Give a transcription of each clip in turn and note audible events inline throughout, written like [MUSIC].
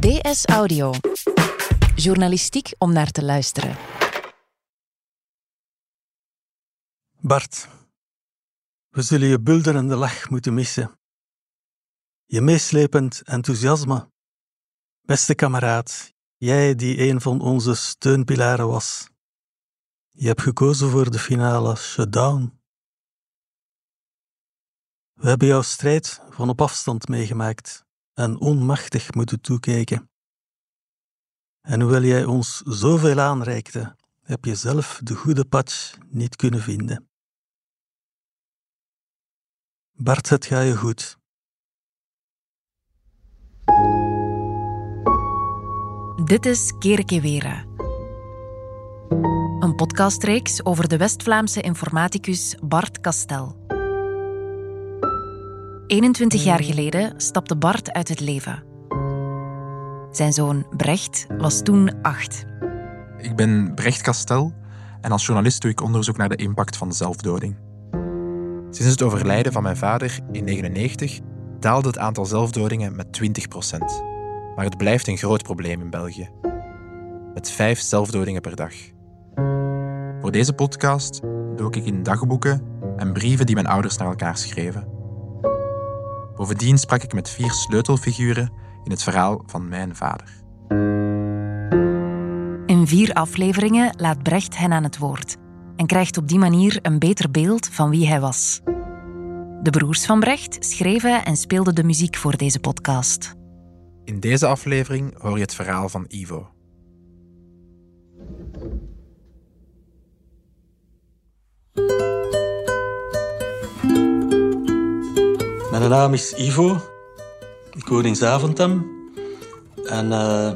DS Audio. Journalistiek om naar te luisteren. Bart, we zullen je bulderende lach moeten missen. Je meeslepend enthousiasme. Beste kameraad, jij die een van onze steunpilaren was. Je hebt gekozen voor de finale shutdown. We hebben jouw strijd van op afstand meegemaakt en onmachtig moeten toekijken. En hoewel jij ons zoveel aanreikte, heb je zelf de goede patch niet kunnen vinden. Bart, het gaat je goed. Dit is Kerkewera. Een podcastreeks over de West-Vlaamse informaticus Bart Kastel. 21 jaar geleden stapte Bart uit het leven. Zijn zoon Brecht was toen acht. Ik ben Brecht Kastel en als journalist doe ik onderzoek naar de impact van zelfdoding. Sinds het overlijden van mijn vader in 1999 daalde het aantal zelfdodingen met 20% Maar het blijft een groot probleem in België. Met vijf zelfdodingen per dag. Voor deze podcast dook ik in dagboeken en brieven die mijn ouders naar elkaar schreven. Bovendien sprak ik met vier sleutelfiguren in het verhaal van mijn vader. In vier afleveringen laat Brecht hen aan het woord en krijgt op die manier een beter beeld van wie hij was. De broers van Brecht schreven en speelden de muziek voor deze podcast. In deze aflevering hoor je het verhaal van Ivo. Mijn naam is Ivo. Ik woon in Zaventem. En eh,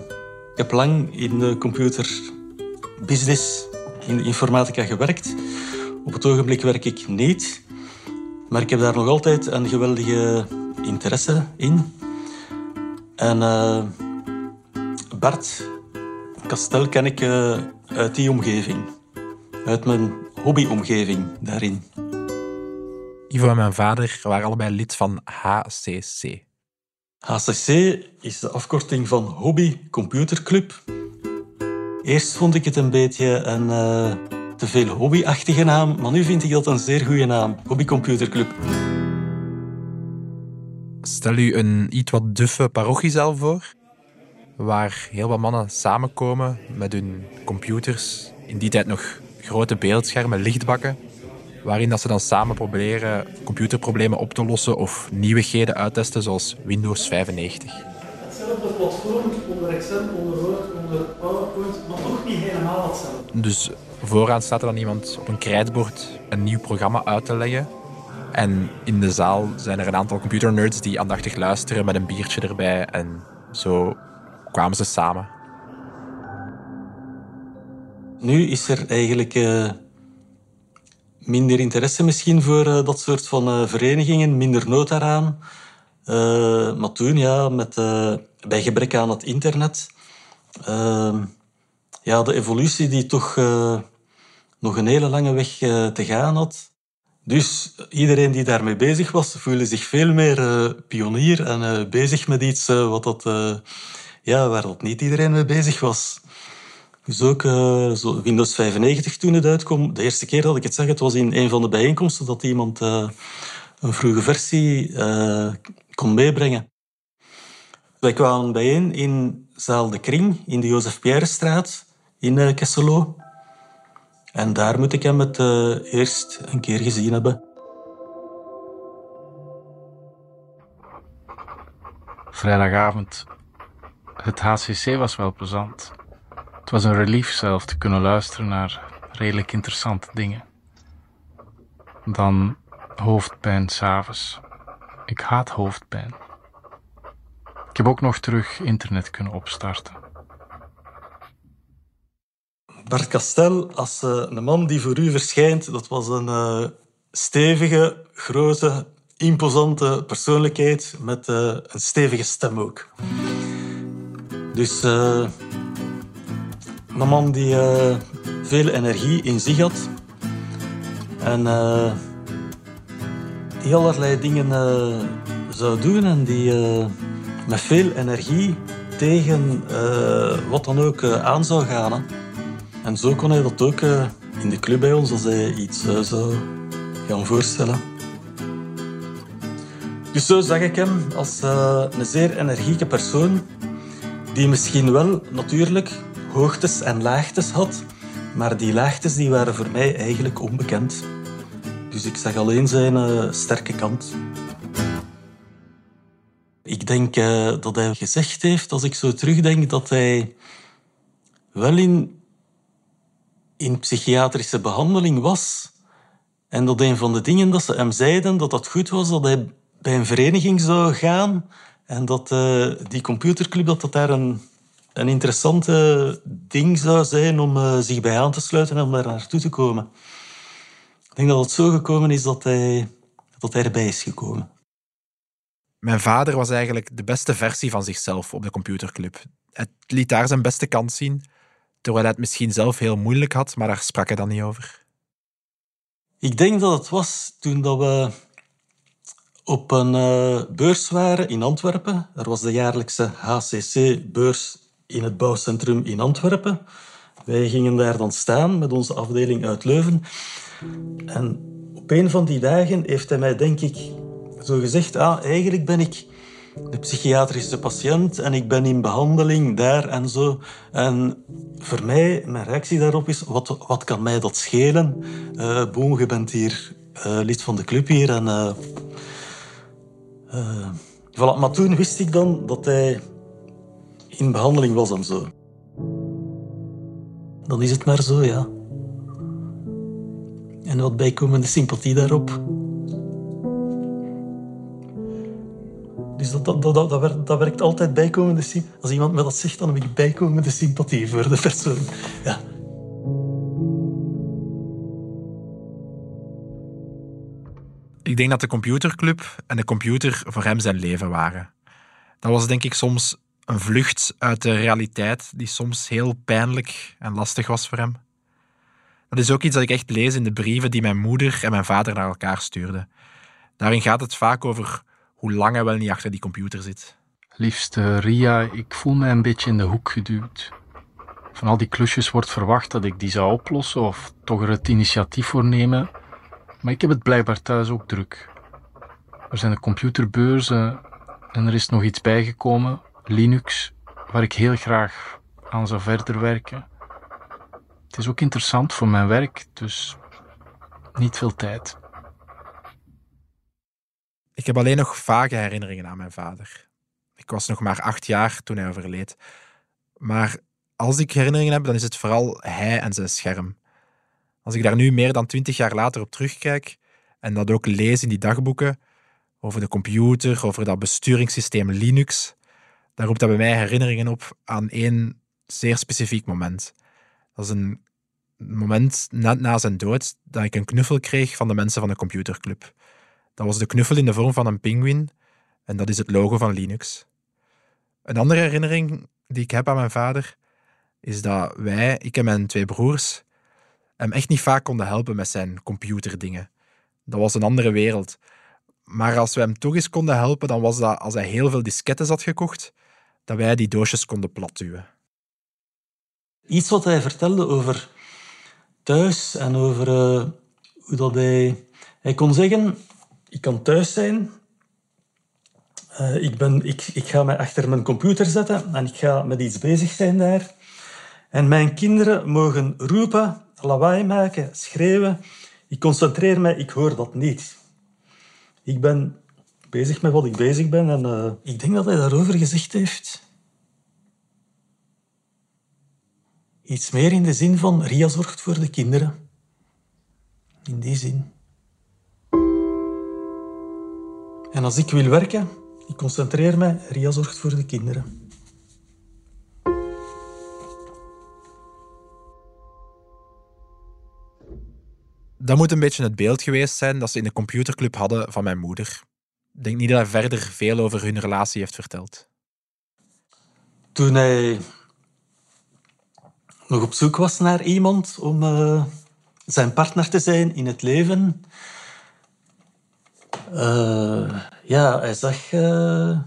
ik heb lang in de computerbusiness, in de informatica gewerkt. Op het ogenblik werk ik niet. Maar ik heb daar nog altijd een geweldige interesse in. En uh, Bart Kastel ken ik uh, uit die omgeving. Uit mijn hobbyomgeving daarin. Ivo en mijn vader waren allebei lid van HCC. HCC is de afkorting van Hobby Computer Club. Eerst vond ik het een beetje een uh, te veel hobbyachtige naam, maar nu vind ik dat een zeer goede naam. Hobby Computer Club. Stel u een iets wat duffe parochiezaal voor, waar heel wat mannen samenkomen met hun computers. In die tijd nog grote beeldschermen, lichtbakken waarin dat ze dan samen proberen computerproblemen op te lossen of nieuwigheden uittesten zoals Windows 95. Hetzelfde platform onder Excel, onder Word, onder PowerPoint, maar toch niet helemaal hetzelfde. Dus vooraan staat er dan iemand op een krijtbord een nieuw programma uit te leggen. En in de zaal zijn er een aantal computernerds die aandachtig luisteren met een biertje erbij. En zo kwamen ze samen. Nu is er eigenlijk uh, minder interesse misschien voor uh, dat soort van uh, verenigingen, minder nood daaraan. maar toen, ja, met, bij gebrek aan het internet, ja, de evolutie die toch nog een hele lange weg te gaan had. Dus iedereen die daarmee bezig was, voelde zich veel meer pionier en bezig met iets wat dat, ja, waar niet iedereen mee bezig was. Dus ook uh, zo Windows 95 toen het uitkwam. De eerste keer dat ik het zag, het was in een van de bijeenkomsten dat iemand uh, een vroege versie uh, kon meebrengen. Wij kwamen bijeen in zaal De Kring in de Jozef Pierrestraat in Kesselo. En daar moet ik hem het eerst een keer gezien hebben. Vrijdagavond. Het HCC was wel plezant. Het was een relief zelf te kunnen luisteren naar redelijk interessante dingen. Dan hoofdpijn s'avonds. Ik haat hoofdpijn. Ik heb ook nog terug internet kunnen opstarten. Bart Kastel, als uh, een man die voor u verschijnt, dat was een uh, stevige, grote, imposante persoonlijkheid met uh, een stevige stem ook. Dus een man die uh, veel energie in zich had. En uh, die allerlei dingen uh, zou doen en die met veel energie tegen eh, wat dan ook eh, aan zou gaan. En zo kon hij dat ook eh, in de club bij ons, als hij iets eh, zou gaan voorstellen. Dus zo zag ik hem als eh, een zeer energieke persoon, die misschien wel natuurlijk hoogtes en laagtes had, maar die laagtes die waren voor mij eigenlijk onbekend. Dus ik zag alleen zijn eh, sterke kant. Ik denk eh, dat hij gezegd heeft, als ik zo terugdenk, dat hij wel in, in psychiatrische behandeling was. En dat een van de dingen dat ze hem zeiden, dat dat goed was, dat hij bij een vereniging zou gaan. En dat eh, die computerclub, dat dat daar een, een interessante ding zou zijn om eh, zich bij aan te sluiten en om daar naartoe te komen. Ik denk dat het zo gekomen is dat hij, dat hij erbij is gekomen. Mijn vader was eigenlijk de beste versie van zichzelf op de computerclub. Hij liet daar zijn beste kant zien, terwijl hij het misschien zelf heel moeilijk had, maar daar sprak hij dan niet over. Ik denk dat het was toen dat we op een eh, beurs waren in Antwerpen. Er was de jaarlijkse HCC-beurs in het bouwcentrum in Antwerpen. Wij gingen daar dan staan met onze afdeling uit Leuven. En op een van die dagen heeft hij mij, denk ik, zo gezegd: ah, eigenlijk ben ik de psychiatrische patiënt en ik ben in behandeling daar en zo. En voor mij, mijn reactie daarop is, wat, wat kan mij dat schelen? Eh Boom, je bent hier eh, lid van de club hier en... eh, voilà. Maar toen wist ik dan dat hij in behandeling was en zo. Dan is het maar zo, ja. En wat bijkomende sympathie daarop. Dus dat, dat, dat, dat, werkt, dat werkt altijd bijkomende sympathie. Als iemand me dat zegt, dan heb ik bijkomende sympathie voor de persoon. Ja. Ik denk dat de computerclub en de computer voor hem zijn leven waren. Dat was denk ik soms een vlucht uit de realiteit die soms heel pijnlijk en lastig was voor hem. Dat is ook iets dat ik echt lees in de brieven die mijn moeder en mijn vader naar elkaar stuurden. Daarin gaat het vaak over hoe lang hij wel niet achter die computer zit. Liefste Ria, ik voel mij een beetje in de hoek geduwd. Van al die klusjes wordt verwacht dat ik die zou oplossen of toch er het initiatief voor nemen. Maar ik heb het blijkbaar thuis ook druk. Er zijn de computerbeurzen en er is nog iets bijgekomen, Linux, waar ik heel graag aan zou verder werken. Het is ook interessant voor mijn werk, dus niet veel tijd. Ik heb alleen nog vage herinneringen aan mijn vader. Ik was nog maar acht jaar toen hij overleed. Maar als ik herinneringen heb, dan is het vooral hij en zijn scherm. Als ik daar nu meer dan twintig jaar later op terugkijk en dat ook lees in die dagboeken over de computer, over dat besturingssysteem Linux, dan roept dat bij mij herinneringen op aan één zeer specifiek moment. Dat is een moment net na zijn dood dat ik een knuffel kreeg van de mensen van de computerclub. Dat was de knuffel in de vorm van een pinguïn en dat is het logo van Linux. Een andere herinnering die ik heb aan mijn vader is dat wij, ik en mijn twee broers, hem echt niet vaak konden helpen met zijn computerdingen. Dat was een andere wereld. Maar als we hem toch eens konden helpen, dan was dat als hij heel veel disketten had gekocht, dat wij die doosjes konden platduwen. Iets wat hij vertelde over thuis en over eh, hoe dat hij... Hij kon zeggen, ik kan thuis zijn, eh, ik, ben, ik, ik ga mij achter mijn computer zetten en ik ga met iets bezig zijn daar. En mijn kinderen mogen roepen, lawaai maken, schreeuwen. Ik concentreer mij, ik hoor dat niet. Ik ben bezig met wat ik bezig ben en eh, ik denk dat hij daarover gezegd heeft. Iets meer in de zin van Ria zorgt voor de kinderen. In die zin. En als ik wil werken, ik concentreer mij, Ria zorgt voor de kinderen. Dat moet een beetje het beeld geweest zijn dat ze in de computerclub hadden van mijn moeder. Ik denk niet dat hij verder veel over hun relatie heeft verteld. Toen hij nog op zoek was naar iemand om eh, zijn partner te zijn in het leven, eh, ja, hij zag eh,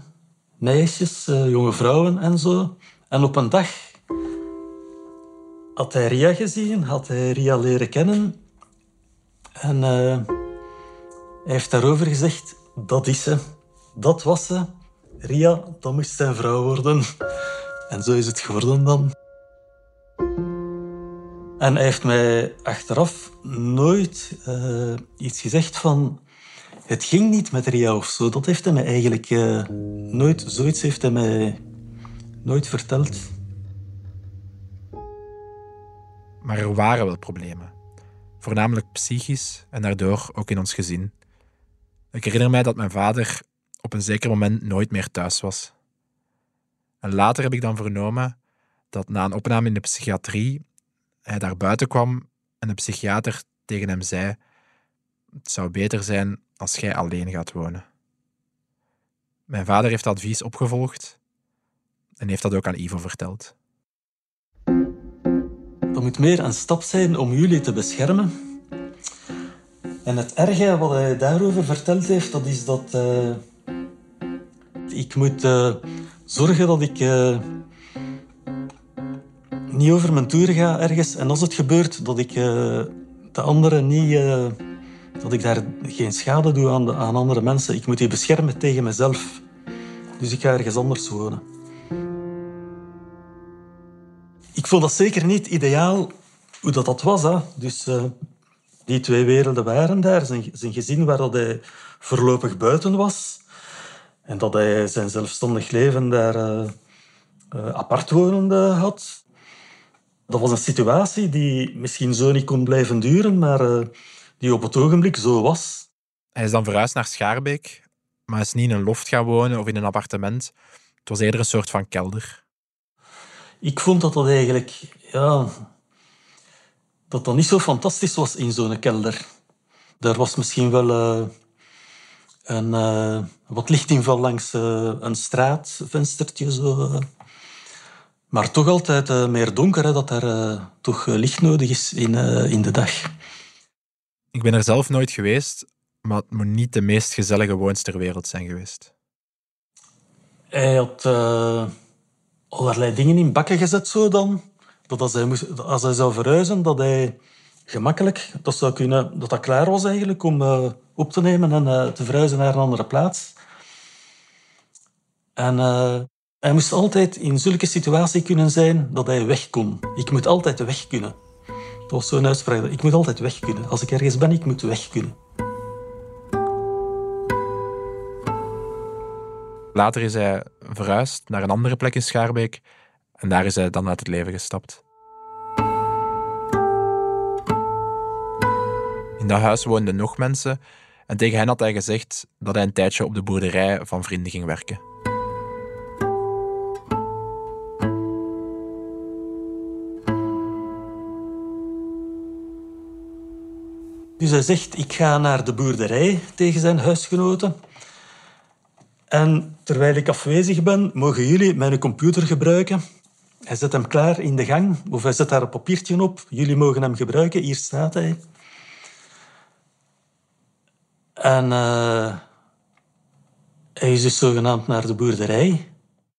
meisjes, jonge vrouwen en zo. En op een dag had hij Ria gezien, had hij Ria leren kennen. En hij heeft daarover gezegd, dat is ze, dat was ze. Ria, dat moest zijn vrouw worden. En zo is het geworden dan. En hij heeft mij achteraf nooit uh, iets gezegd van... Het ging niet met Ria of zo. Dat heeft hij mij eigenlijk uh, nooit... Zoiets heeft hij mij nooit verteld. Maar er waren wel problemen. Voornamelijk psychisch en daardoor ook in ons gezin. Ik herinner mij dat mijn vader op een zeker moment nooit meer thuis was. En later heb ik dan vernomen dat na een opname in de psychiatrie hij daar buiten kwam en de psychiater tegen hem zei: Het zou beter zijn als jij alleen gaat wonen. Mijn vader heeft advies opgevolgd en heeft dat ook aan Ivo verteld. Dat moet meer een stap zijn om jullie te beschermen. En het erge wat hij daarover verteld heeft, dat is dat uh, ik moet uh, zorgen dat ik uh, niet over mijn toer ga ergens. En als het gebeurt, dat ik de anderen niet... dat ik daar geen schade doe aan, aan andere mensen. Ik moet die beschermen tegen mezelf. Dus ik ga ergens anders wonen. Ik vond dat zeker niet ideaal hoe dat, dat was. Hè. Dus die twee werelden waren daar. Zijn, zijn gezin waar dat hij voorlopig buiten was. En dat hij zijn zelfstandig leven daar uh, uh, apart wonende had. Dat was een situatie die misschien zo niet kon blijven duren, maar die op het ogenblik zo was. Hij is dan verhuisd naar Schaarbeek, maar is niet in een loft gaan wonen of in een appartement. Het was eerder een soort van kelder. Ik vond dat dat eigenlijk... Ja, dat dat niet zo fantastisch was in zo'n kelder. Daar was misschien wel uh, een uh, wat lichtinval langs uh, een straatvenstertje. Zo. Maar toch altijd meer donker, hè, dat er toch licht nodig is in, in de dag. Ik ben er zelf nooit geweest, maar het moet niet de meest gezellige woons ter wereld zijn geweest. Hij had allerlei dingen in bakken gezet zo dan. Dat als hij, moest, als hij zou verhuizen, dat hij gemakkelijk dat, zou kunnen, dat dat klaar was eigenlijk om uh, op te nemen en uh, te verhuizen naar een andere plaats. En uh, hij moest altijd in zulke situatie kunnen zijn dat hij weg kon. Ik moet altijd weg kunnen. Dat was zo'n uitspraak. Ik moet altijd weg kunnen. Als ik ergens ben, ik moet weg kunnen. Later is hij verhuisd naar een andere plek in Schaarbeek en daar is hij dan uit het leven gestapt. In dat huis woonden nog mensen en tegen hen had hij gezegd dat hij een tijdje op de boerderij van vrienden ging werken. Dus hij zegt, ik ga naar de boerderij tegen zijn huisgenoten. En terwijl ik afwezig ben, mogen jullie mijn computer gebruiken. Hij zet hem klaar in de gang, of hij zet daar een papiertje op. Jullie mogen hem gebruiken, hier staat hij. En uh, hij is dus zogenaamd naar de boerderij.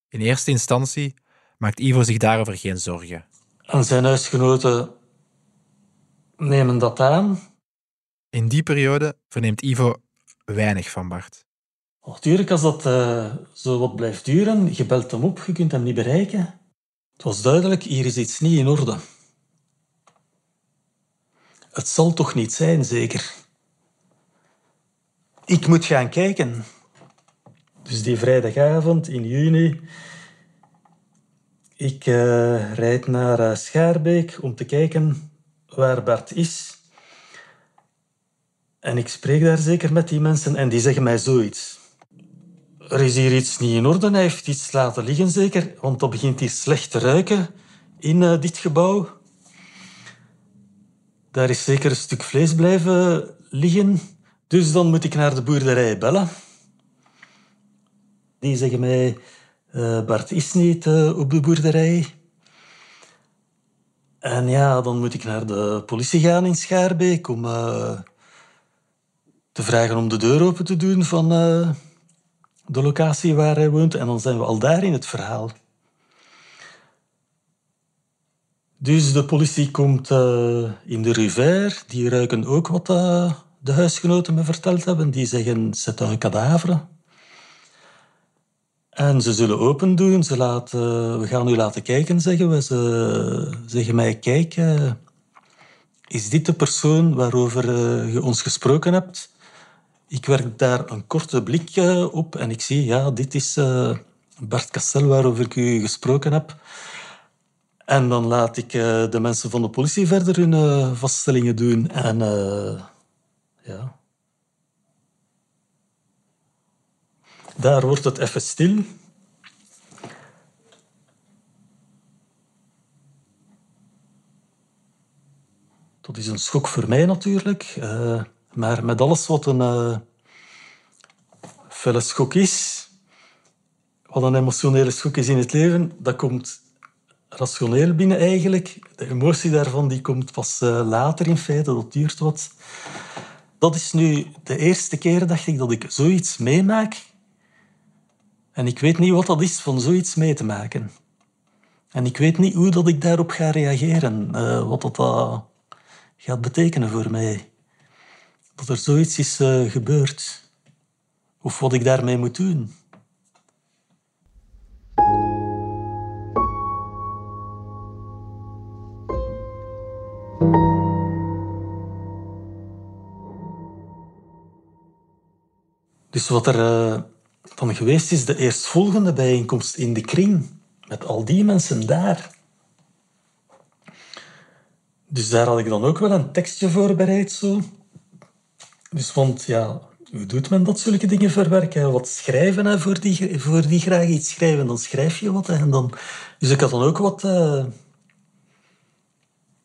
In eerste instantie maakt Ivo zich daarover geen zorgen. En zijn huisgenoten nemen dat aan. In die periode verneemt Ivo weinig van Bart. Natuurlijk, als dat uh, zo wat blijft duren, je belt hem op, je kunt hem niet bereiken. Het was duidelijk, hier is iets niet in orde. Het zal toch niet zijn, zeker? Ik moet gaan kijken. Dus die vrijdagavond in juni, ik uh, rijd naar uh, Schaarbeek om te kijken waar Bart is. En ik spreek daar zeker met die mensen en die zeggen mij zoiets er is hier iets niet in orde. Hij heeft iets laten liggen, zeker. Want dat begint hier slecht te ruiken in uh, dit gebouw. Daar is zeker een stuk vlees blijven liggen. Dus dan moet ik naar de boerderij bellen. Die zeggen mij, uh, Bart is niet uh, op de boerderij. En ja, dan moet ik naar de politie gaan in Schaarbeek om te vragen om de deur open te doen van de locatie waar hij woont. En dan zijn we al daar in het verhaal. Dus de politie komt uh, in de rivière. Die ruiken ook wat uh, de huisgenoten me verteld hebben. Die zeggen, c'est un cadavre. En ze zullen open doen. Ze laten, we gaan u laten kijken, zeggen we. Ze zeggen mij, kijk, uh, is dit de persoon waarover je ons gesproken hebt? Ik werk daar een korte blik op en ik zie, ja, dit is Bart Castel waarover ik u gesproken heb. En dan laat ik uh, de mensen van de politie verder hun uh, vaststellingen doen. En ja. Daar wordt het even stil. Dat is een schok voor mij natuurlijk. Maar met alles wat een felle schok is, wat een emotionele schok is in het leven, dat komt rationeel binnen eigenlijk. De emotie daarvan die komt pas uh, later in feite, dat duurt wat. Dat is nu de eerste keer, dacht ik, dat ik zoiets meemaak. En ik weet niet wat dat is van zoiets mee te maken. En ik weet niet hoe dat ik daarop ga reageren. Uh, wat dat uh, gaat betekenen voor mij. Dat er zoiets is gebeurd. Of wat ik daarmee moet doen. Dus wat er uh, dan geweest is, de eerstvolgende bijeenkomst in de kring, met al die mensen daar. Dus daar had ik dan ook wel een tekstje voorbereid, zo. Dus, want ja, hoe doet men dat, zulke dingen verwerken? Wat schrijven, voor, die, voor die graag iets schrijven, dan schrijf je wat. En dan, dus ik had dan ook wat uh,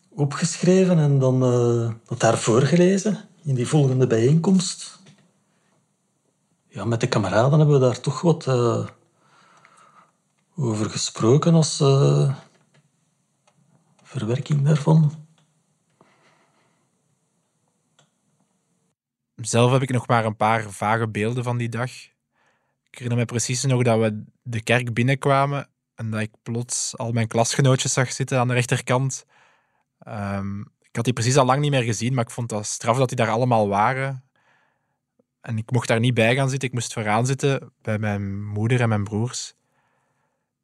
opgeschreven en dan uh, dat daar voorgelezen in die volgende bijeenkomst ja, met de kameraden hebben we daar toch wat uh, over gesproken als verwerking daarvan. Zelf heb ik nog maar een paar vage beelden van die dag. Ik herinner me precies nog dat we de kerk binnenkwamen en dat ik plots al mijn klasgenootjes zag zitten aan de rechterkant. Um, ik had die precies al lang niet meer gezien, maar ik vond dat straf dat die daar allemaal waren. En ik mocht daar niet bij gaan zitten. Ik moest vooraan zitten bij mijn moeder en mijn broers.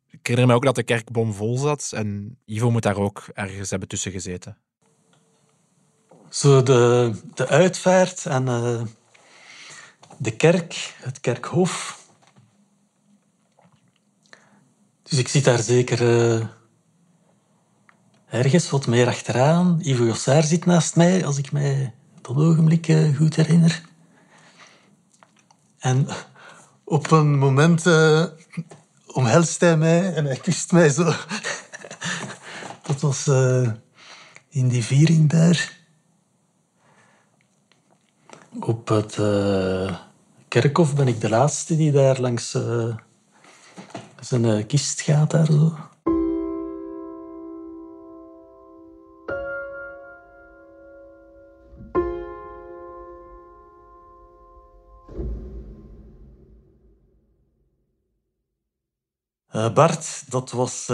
Ik herinner me ook dat de kerk bomvol zat. En Ivo moet daar ook ergens hebben tussen gezeten. Zo de, de uitvaart en uh, de kerk, het kerkhof. Dus ik zit daar zeker uh, ergens wat meer achteraan. Ivo Jossaar zit naast mij, als ik mij dat ogenblik uh, goed herinner. En op een moment omhelst hij mij en hij kust mij zo. [LAUGHS] Dat was in die viering daar. Op het uh, kerkhof ben ik de laatste die daar langs zijn kist gaat daar zo. Bart, dat was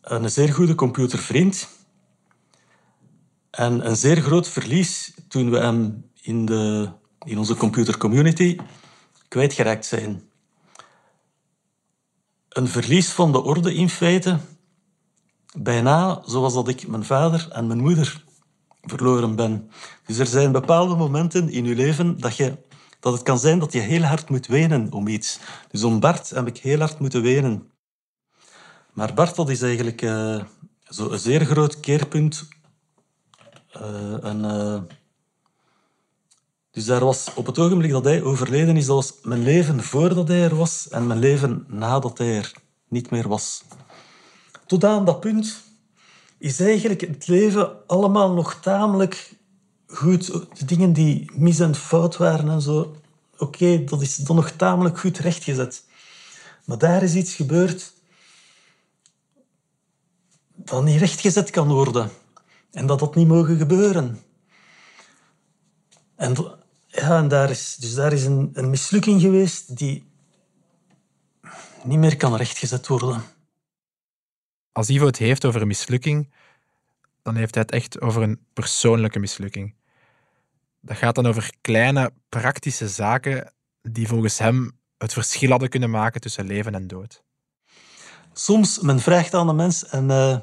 een zeer goede computervriend. En een zeer groot verlies toen we hem in, de, in onze computercommunity kwijtgeraakt zijn. Een verlies van de orde in feite, bijna zoals dat ik mijn vader en mijn moeder verloren ben. Dus er zijn bepaalde momenten in je leven dat je dat het kan zijn dat je heel hard moet wenen om iets. Dus om Bart heb ik heel hard moeten wenen. Maar Bart, dat is eigenlijk uh, een zeer groot keerpunt. Uh, een, uh, dus daar was op het ogenblik dat hij overleden is, dat was mijn leven voordat hij er was en mijn leven nadat hij er niet meer was. Tot aan dat punt is eigenlijk het leven allemaal nog tamelijk goed, de dingen die mis en fout waren en zo, oké, dat is dan nog tamelijk goed rechtgezet. Maar daar is iets gebeurd dat niet rechtgezet kan worden. En dat dat niet mogen gebeuren. En, Ja, en daar is, dus daar is een, een mislukking geweest die niet meer kan rechtgezet worden. Als Ivo het heeft over een mislukking, dan heeft hij het echt over een persoonlijke mislukking. Dat gaat dan over kleine, praktische zaken die volgens hem het verschil hadden kunnen maken tussen leven en dood. Soms, men vraagt aan de mens, en eh,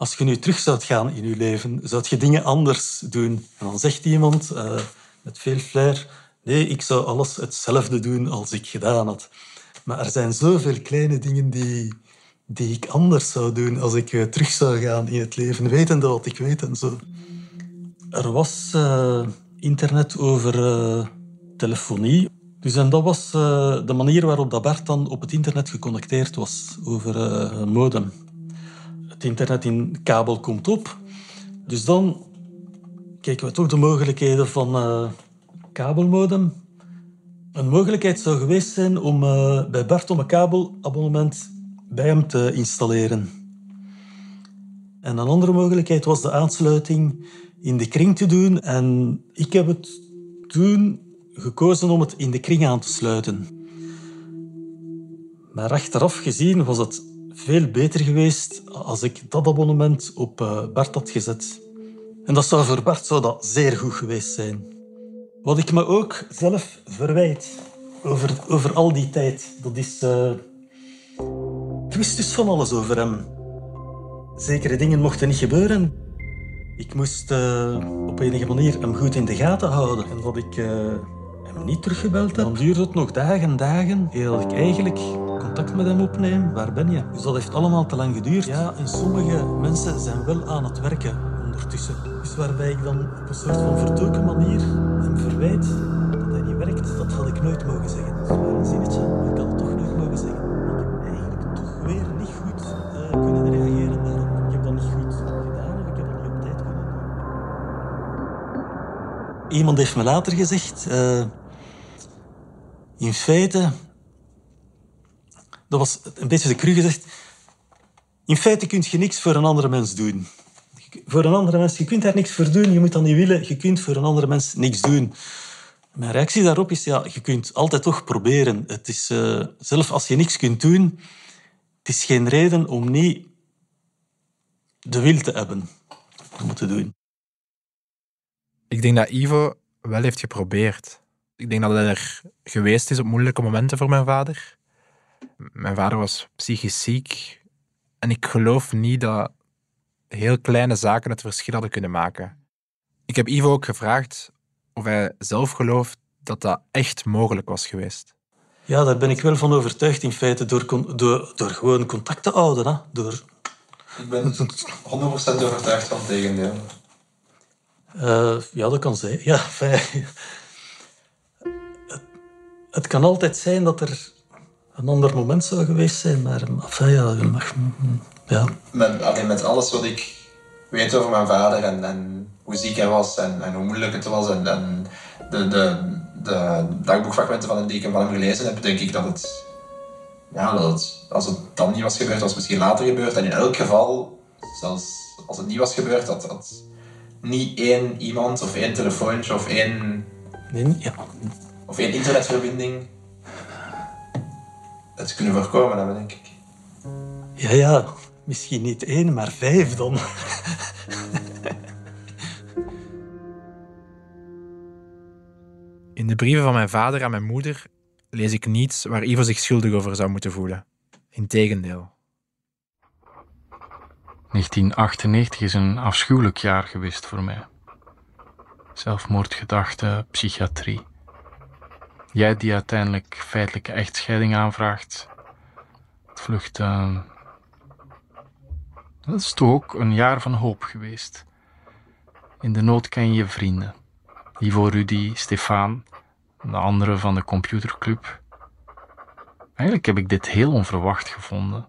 als je nu terug zou gaan in je leven, zou je dingen anders doen? En dan zegt iemand uh, met veel flair, nee, ik zou alles hetzelfde doen als ik gedaan had. Maar er zijn zoveel kleine dingen die, die ik anders zou doen als ik uh, terug zou gaan in het leven, wetende wat ik weet en zo. Er was internet over telefonie. Dus en dat was de manier waarop dat dan op het internet geconnecteerd was over modem. Het internet in kabel komt op. Dus dan kijken we toch de mogelijkheden van uh, kabelmodem. Een mogelijkheid zou geweest zijn om bij Bart om een kabelabonnement bij hem te installeren. En een andere mogelijkheid was de aansluiting in de kring te doen. En ik heb het toen gekozen om het in de kring aan te sluiten. Maar achteraf gezien was het veel beter geweest als ik dat abonnement op eh, Bart had gezet. En dat zou voor Bart zou dat zeer goed geweest zijn. Wat ik me ook zelf verwijt over, over al die tijd, dat is... Uh, ik wist dus van alles over hem. Zekere dingen mochten niet gebeuren. Ik moest uh, op enige manier hem goed in de gaten houden. En dat ik hem niet teruggebeld heb, dan duurt het nog dagen en dagen eer ik eigenlijk contact met hem opneem. Waar ben je? Dus dat heeft allemaal te lang geduurd. Ja, en sommige mensen zijn wel aan het werken ondertussen. Dus waarbij ik dan op een soort van verdoken manier hem verwijt dat hij niet werkt, dat had ik nooit mogen zeggen. Dat is maar een zinnetje, maar ik had het toch nooit mogen zeggen. Ik heb eigenlijk toch weer niet goed uh, kunnen reageren daarop. Ik heb dat niet goed gedaan of ik heb dat niet op tijd kunnen doen. Iemand heeft me later gezegd... Uh, in feite, dat was een beetje de cru gezegd, in feite kun je niks voor een andere mens doen. Voor een andere mens, je kunt daar niks voor doen, je moet dat niet willen, je kunt voor een andere mens niks doen. Mijn reactie daarop is, ja, je kunt altijd toch proberen. Het is, uh, zelf als je niks kunt doen, het is geen reden om niet de wil te hebben om te doen. Ik denk dat Ivo wel heeft geprobeerd ik denk dat hij er geweest is op moeilijke momenten voor mijn vader. Mijn vader was psychisch ziek. En ik geloof niet dat heel kleine zaken het verschil hadden kunnen maken. Ik heb Ivo ook gevraagd of hij zelf gelooft dat dat echt mogelijk was geweest. Ja, daar ben ik wel van overtuigd in feite, door, door, door gewoon contact te houden. Hè? Door... Ik ben 100% overtuigd van het tegendeel. Uh, ja, dat kan zijn. Ja, fijn het kan altijd zijn dat er een ander moment zou geweest zijn, maar enfin, ja, mag, ja. Met, alleen met alles wat ik weet over mijn vader en, en hoe ziek hij was en, en hoe moeilijk het was en, en de, de, de dagboekfragmenten van die ik van hem gelezen heb, denk ik dat het, ja, dat het, als het dan niet was gebeurd, was het misschien later gebeurd. En in elk geval, zelfs als het niet was gebeurd, dat, dat niet één iemand of één telefoontje of één... Nee, ja of één internetverbinding het kunnen voorkomen hebben, denk ik. Ja, ja. Misschien niet één, maar vijf dan. In de brieven van mijn vader aan mijn moeder lees ik niets waar Ivo zich schuldig over zou moeten voelen. Integendeel. 1998 is een afschuwelijk jaar geweest voor mij. Zelfmoordgedachten, psychiatrie. Jij die uiteindelijk feitelijke echtscheiding aanvraagt. Het vlucht. Uh, dat is toch ook een jaar van hoop geweest. In de nood ken je vrienden. Ivo, Rudy, Stefan, de anderen van de computerclub. Eigenlijk heb ik dit heel onverwacht gevonden.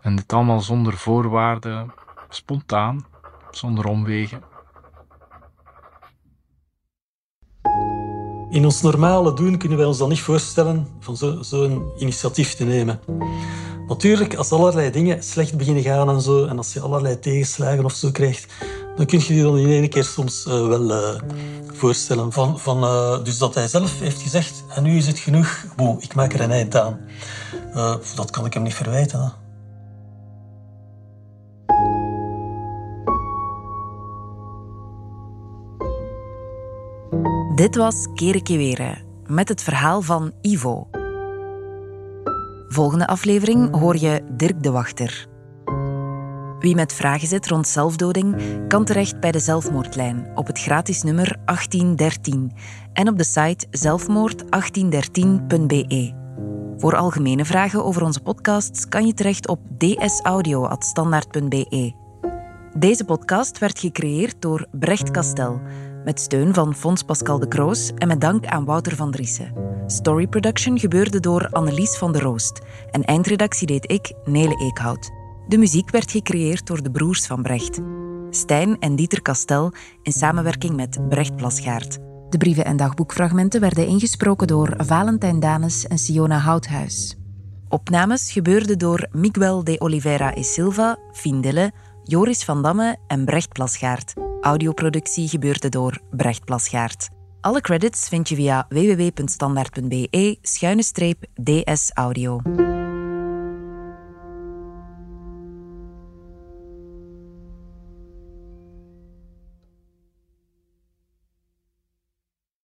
En dit allemaal zonder voorwaarden, spontaan, zonder omwegen. In ons normale doen kunnen wij ons dan niet voorstellen van zo'n zo initiatief te nemen. Natuurlijk, als allerlei dingen slecht beginnen gaan en zo, en als je allerlei tegenslagen of zo krijgt, dan kun je je dan in één keer soms wel voorstellen. Van, van, dus dat hij zelf heeft gezegd, en nu is het genoeg, Boe, ik maak er een eind aan. dat kan ik hem niet verwijten. Dit was Kerekewere met het verhaal van Ivo. Volgende aflevering hoor je Dirk de Wachter. Wie met vragen zit rond zelfdoding, kan terecht bij de zelfmoordlijn op het gratis nummer 1813 en op de site zelfmoord1813.be. Voor algemene vragen over onze podcasts kan je terecht op dsaudio.standaard.be. Deze podcast werd gecreëerd door Brecht Kastel met steun van Fons Pascal de Kroos en met dank aan Wouter van Driessen. Story production gebeurde door Annelies van der Roost en eindredactie deed ik, Nele Eekhout. De muziek werd gecreëerd door de broers van Brecht, Stijn en Dieter Kastel in samenwerking met Brecht Plasgaard. De brieven en dagboekfragmenten werden ingesproken door Valentijn Danes en Siona Houthuis. Opnames gebeurden door Miguel de Oliveira e Silva, Findille, Joris van Damme en Brecht Plasgaard. Audioproductie gebeurde door Brecht Plasgaard. Alle credits vind je via www.standaard.be-ds audio.